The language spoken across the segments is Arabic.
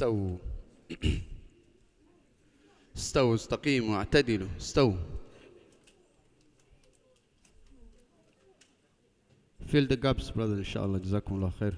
استووا. استووا استقيموا اعتدلوا استووا. Fill the gaps brother. إن شاء الله. جزاكم الله خير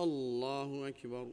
الله أكبر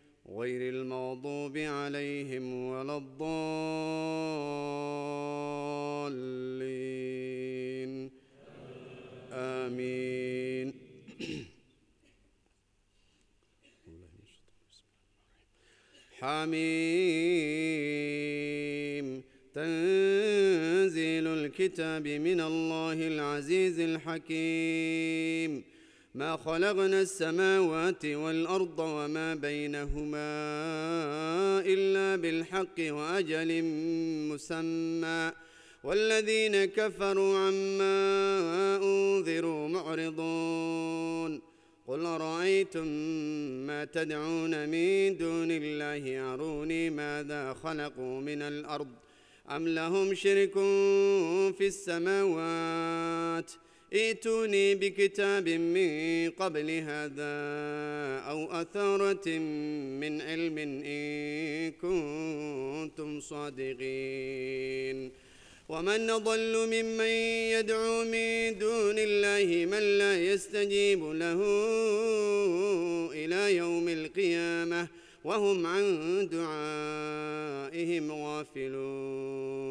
غير المغضوب عليهم ولا الضالين. آمين. حميم. تنزيل الكتاب من الله العزيز الحكيم. ما خلقنا السماوات والأرض وما بينهما إلا بالحق وأجل مسمى. والذين كفروا عما أنذروا معرضون. قل رأيتم ما تدعون من دون الله؟ أروني ماذا خلقوا من الأرض؟ أم لهم شرك في السماوات؟ ائتوني بكتاب من قبل هذا أو أثارة من علم إن كنتم صادقين. ومن أضل ممن يدعو من دون الله من لا يستجيب له إلى يوم القيامة وهم عن دعائهم غافلون.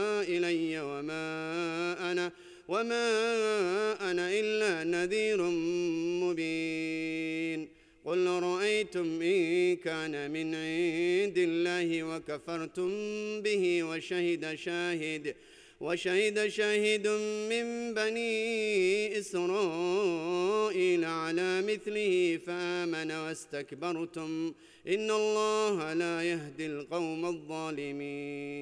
وما أنا إلا نذير مبين. قل رأيتم إن كان من عند الله وكفرتم به وشهد شاهد وشهد شاهد من بني إسرائيل على مثله فآمن واستكبرتم. إن الله لا يهدي القوم الظالمين.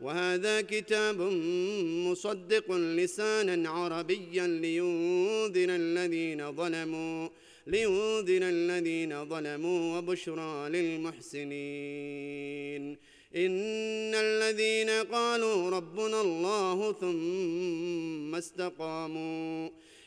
وهذا كتاب مصدق لسانا عربيا لينذر الذين ظلموا لينذر الذين ظلموا وبشرى للمحسنين. إن الذين قالوا ربنا الله ثم استقاموا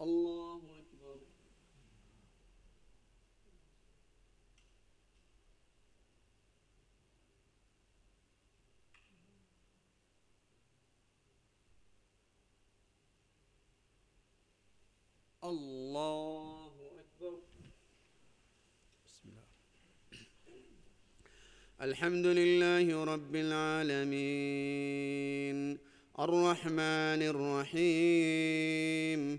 الله أكبر. الله أكبر. بسم الله. الحمد لله رب العالمين. الرحمن الرحيم.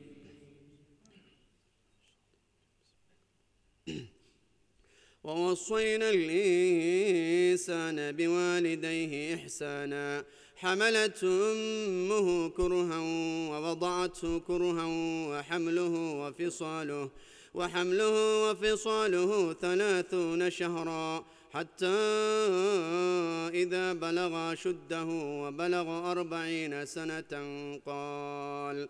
ووصينا الإنسان بوالديه إحسانا. حملته أمه كرها ووضعته كرها وحمله وفصاله وحمله وفصاله ثلاثون شهرا. حتى إذا بلغ شده وبلغ أربعين سنة قال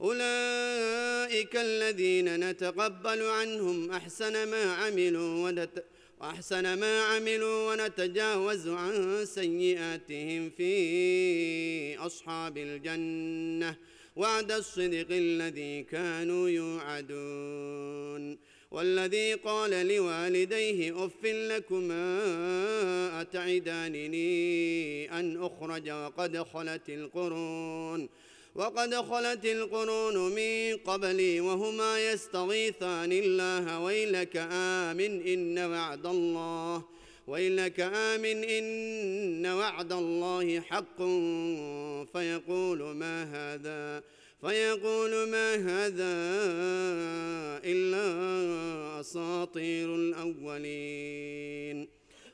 أولئك الذين نتقبل عنهم أحسن ما عملوا ونت وأحسن ما عملوا ونتجاوز عن سيئاتهم في أصحاب الجنة وعد الصدق الذي كانوا يوعدون. والذي قال لوالديه أف لكما أتعدانني أن أخرج وقد خلت القرون. وقد خلت القرون من قبلي وهما يستغيثان الله. ويلك آمن إن وعد الله. ويلك آمن إن وعد الله حق. فيقول ما هذا؟ فيقول ما هذا إلا أساطير الأولين.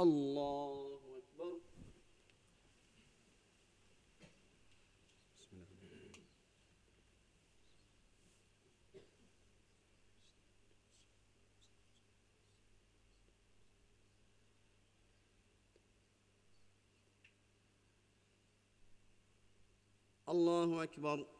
Allahu Ekber. Allahu Ekber.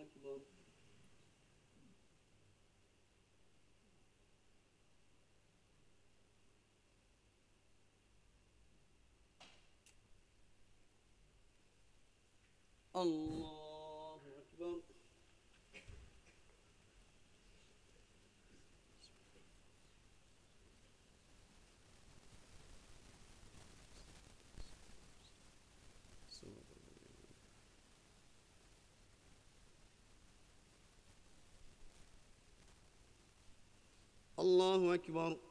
Allahu Ekber. Allahu Ekber.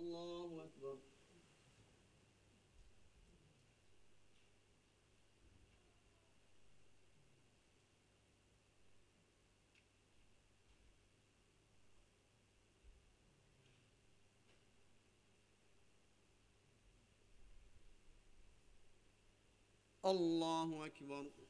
Allahu Ekber. Allahu Ekber.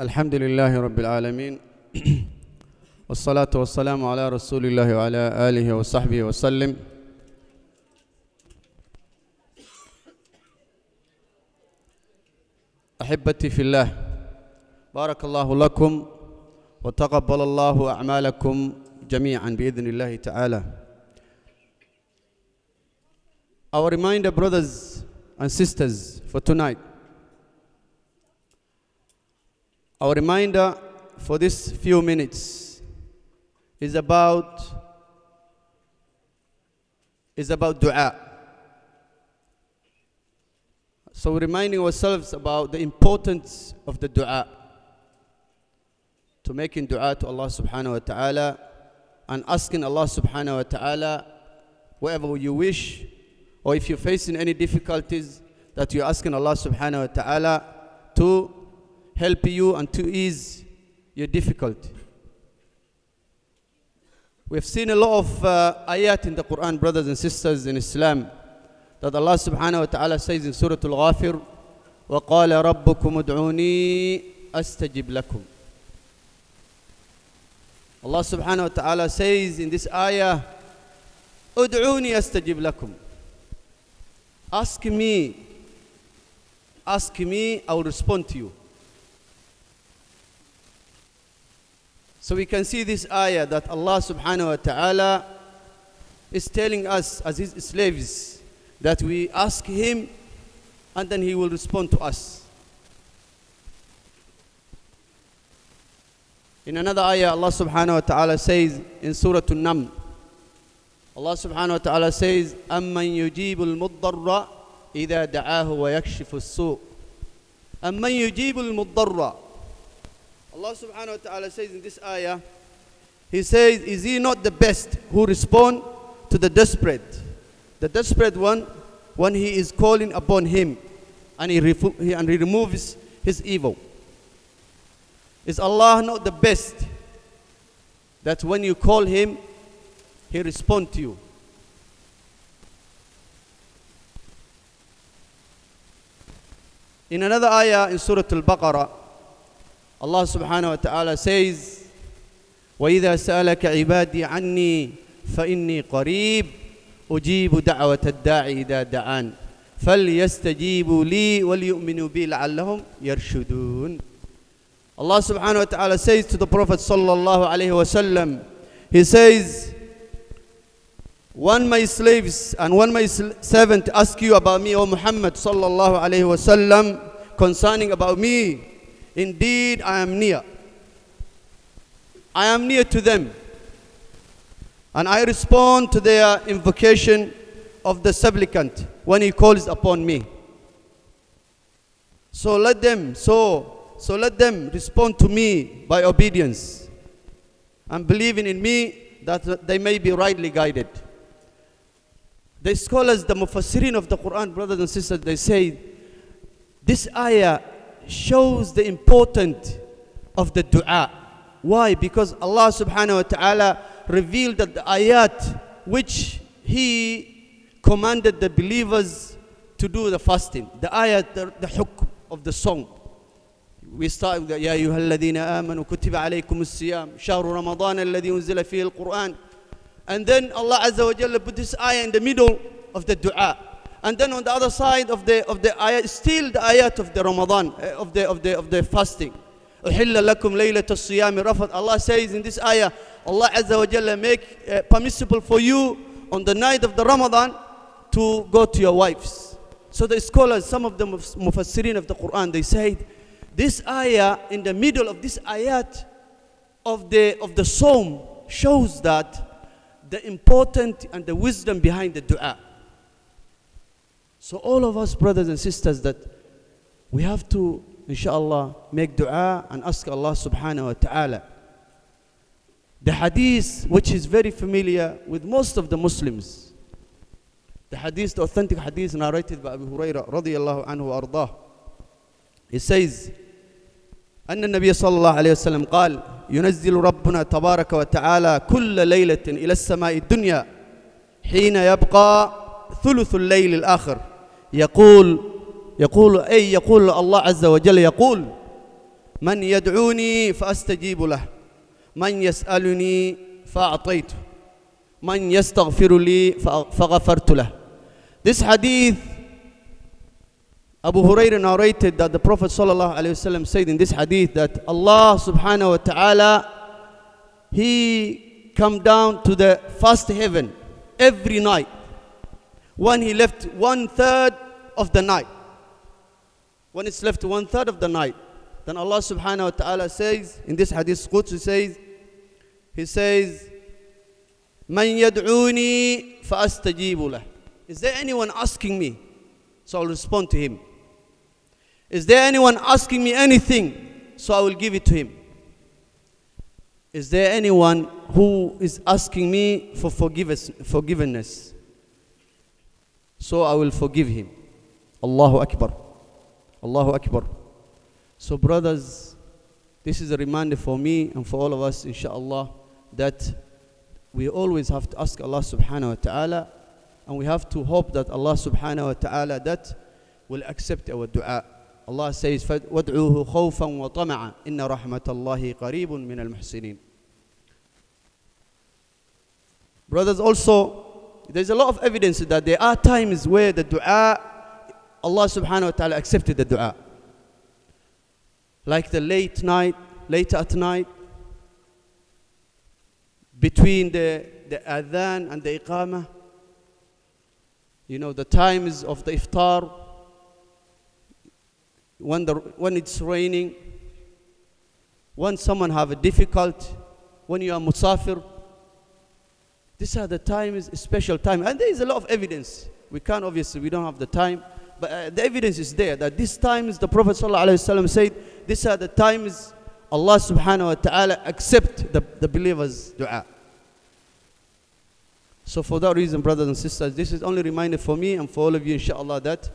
الحمد لله رب العالمين والصلاة والسلام على رسول الله وعلى آله وصحبه وسلم أحبتي في الله بارك الله لكم وتقبل الله أعمالكم جميعا بإذن الله تعالى Our reminder brothers and sisters for tonight Our reminder for this few minutes is about is about dua. So reminding ourselves about the importance of the dua. To making dua to Allah subhanahu wa ta'ala and asking Allah subhanahu wa ta'ala whatever you wish or if you're facing any difficulties that you're asking Allah subhanahu wa ta'ala to help you and to ease your difficulty. We've seen a lot of uh, ayat in the Quran, brothers and sisters in Islam, that Allah subhanahu wa ta'ala says in Surah Al-Ghafir, وَقَالَ رَبُّكُمُ ادْعُونِي أَسْتَجِبْ لَكُمْ Allah subhanahu wa ta'ala says in this ayah, ادعوني أستجب لكم. Ask me, ask me, I will respond to you. So we can see this ayah that Allah subhanahu wa ta'ala is telling us as his slaves that we ask him and then he will respond to us. In another ayah, Allah subhanahu wa ta'ala says in Surah An-Naml, Allah subhanahu wa ta'ala says, أَمَّن يُجِيبُ الْمُضَّرَّ إِذَا دَعَاهُ وَيَكْشِفُ السُّوءِ أَمَّن يُجِيبُ الْمُضَّرَّ Allah subhanahu wa ta'ala says in this ayah, He says, Is He not the best who respond to the desperate? The desperate one, when he is calling upon Him and he, he- and he removes his evil. Is Allah not the best that when you call Him, He respond to you? In another ayah in Surah Al-Baqarah, Allah subhanahu wa ta'ala says, وإذا سألك عبادي عني فإني قريب أجيب دعوة الداعي إذا دعان فليستجيبوا لي وليؤمنوا بي لعلهم يرشدون Allah subhanahu wa ta'ala says to the Prophet sallallahu alayhi wasallam, He says, When my slaves and when my servant ask you about me, O Muhammad sallallahu alayhi wasallam, concerning about me, indeed I am near. I am near to them. And I respond to their invocation of the supplicant when he calls upon me. So let them, so, so let them respond to me by obedience and believing in me that they may be rightly guided. The scholars, the mufassirin of the Quran, brothers and sisters, they say this ayah shows the importance of the dua. Why? Because Allah subhanahu wa ta'ala revealed that the ayat which He commanded the believers to do the fasting, the ayat, the, the hukm of the song. We start with يا أيها الذين آمنوا كتب عليكم الصيام شهر رمضان الذي أنزل فيه القرآن and then Allah Azza wa Jalla put this ayah in the middle of the dua. and then on the other side of the of the ayat, still the ayat of the Ramadan eh, of the of the of the fasting. Allah says in this ayah, Allah Azza wa Jalla make uh, permissible for you on the night of the Ramadan to go to your wives. So the scholars, some of the mufassirin of the Quran, they said this ayah in the middle of this ayat of the of the psalm shows that the important and the wisdom behind the dua. So all of us brothers and sisters that we have to inshallah make dua and ask Allah subhanahu wa ta'ala. The hadith which is very familiar with most of the Muslims. The hadith, the authentic hadith narrated by Abu Hurairah radiyallahu anhu ardah. He says, أن النبي صلى الله عليه وسلم قال ينزل ربنا تبارك وتعالى كل ليلة إلى السماء الدنيا حين يبقى ثلث الليل الآخر يقول يقول أي يقول الله عز وجل يقول من يدعوني فأستجيب له من يسألني فأعطيته من يستغفر لي فغفرت له This hadith Abu Hurairah narrated that the Prophet ﷺ said in this hadith that Allah subhanahu wa ta'ala he come down to the first heaven every night when he left one third of the night. When it's left one third of the night, then Allah subhanahu wa ta'ala says in this hadith Qudsi says, He says, Man yad'uni. Is there anyone asking me? So I'll respond to him. Is there anyone asking me anything? So I will give it to him. Is there anyone who is asking me for forgiveness? So I will forgive him. Allahu Akbar. Allahu Akbar. So, brothers, this is a reminder for me and for all of us, inshallah, that we always have to ask Allah subhanahu wa ta'ala and we have to hope that Allah subhanahu wa ta'ala that will accept our dua. Allah says, وَادْعُوهُ خَوْفًا وَطَمَعًا إِنَّ رَحْمَةَ اللَّهِ قَرِيبٌ مِنَ الْمُحْسِنِينَ Brothers, also, there's a lot of evidence that there are times where the dua, Allah subhanahu wa ta'ala accepted the dua. Like the late night, later at night, between the, the adhan and the iqamah, you know, the times of the iftar, when, the, when it's raining, when someone have a difficult, when you are musafir, these are the times, special time. And there is a lot of evidence. We can't, obviously, we don't have the time. But uh, the evidence is there that these times, the Prophet ﷺ said, these are the times Allah subhanahu wa ta'ala accept the, the believer's dua. So for that reason, brothers and sisters, this is only reminder for me and for all of you, inshallah, that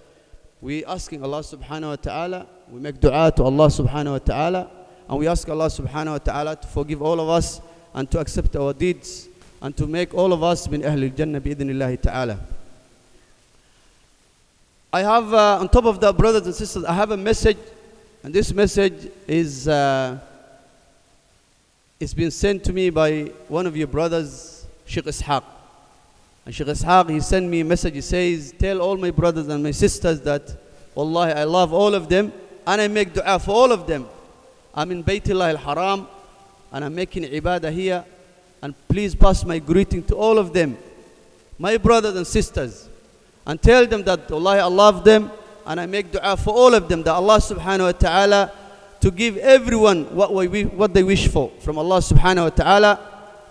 we asking Allah subhanahu wa ta'ala, we make dua to Allah subhanahu wa ta'ala, and we ask Allah subhanahu wa ta'ala to forgive all of us and to accept our deeds and to make all of us min Ahlul Jannah bi ta'ala. I have, uh, on top of that, brothers and sisters, I have a message, and this message is, uh, it's been sent to me by one of your brothers, Sheikh Ishaq. And Sheikh Ishaq, he sent me a message. He says, Tell all my brothers and my sisters that, Wallahi, I love all of them and I make dua for all of them. I'm in Baytullah al Haram and I'm making ibadah here. And please pass my greeting to all of them, my brothers and sisters. And tell them that, Allah, I love them and I make dua for all of them that Allah subhanahu wa ta'ala to give everyone what, we, what they wish for from Allah subhanahu wa ta'ala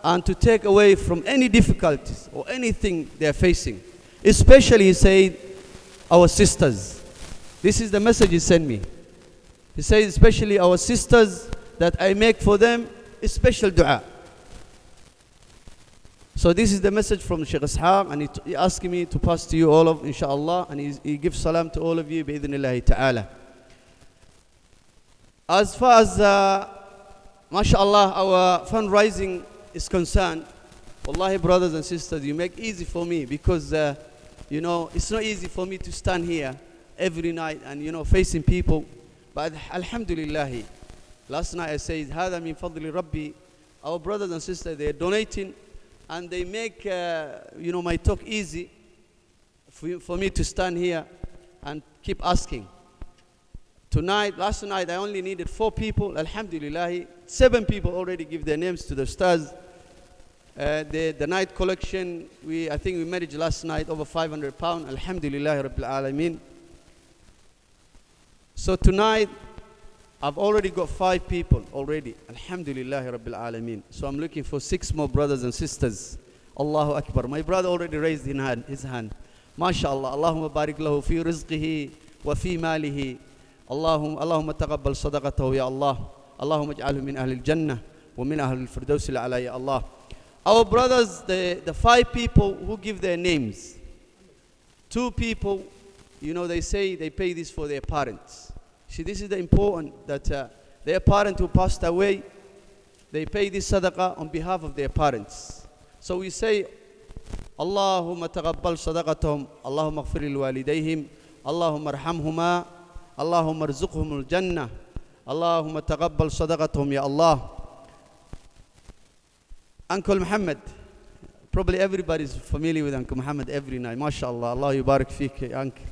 and to take away from any difficulties or anything they are facing. Especially, he said, our sisters. This is the message he sent me. He says, especially our sisters, that I make for them a special dua. So this is the message from Sheikh Ishaq, and he, he asked me to pass to you all of, inshallah, and he, he gives salam to all of you, bi'idhnillahi ta'ala. As far as, uh, mashallah, our fundraising is concerned, Wallahi, brothers and sisters, you make easy for me because, uh, you know, it's not easy for me to stand here every night and, you know, facing people. But Alhamdulillah, last night I said, هذا من فضل ربي. Our brothers and sisters, they're donating and they make, uh, you know, my talk easy for, for me to stand here and keep asking. Tonight, last night, I only needed four people. Alhamdulillah, seven people already give their names to the stars. Uh, the, the night collection, we, I think we managed last night over 500 pounds. Alhamdulillah Rabbil Alameen. So tonight, I've already got five people already. Alhamdulillah Rabbil Alameen. So I'm looking for six more brothers and sisters. Allahu Akbar. My brother already raised his hand. His hand. MashaAllah. Allahumma barik lahu fi rizqihi wa fi malihi. اللهم اللهم تقبل صدقته يا الله اللهم اجعله من أهل الجنة ومن أهل الفردوس الأعلى يا الله our brothers, the, the five people who give their names, two people, you know, they say they pay this for their parents. See, this is the important that uh, their parent who passed away, they pay this sadaqah on behalf of their parents. So we say, اللهم تقبل صدقتهم اللهم اغفر لوالديهم اللهم ارحمهما اللهم ارزقهم الجنة اللهم تقبل صدقتهم يا الله Uncle Muhammad probably everybody is familiar with Uncle Muhammad every night ما شاء الله الله يبارك فيك يا Uncle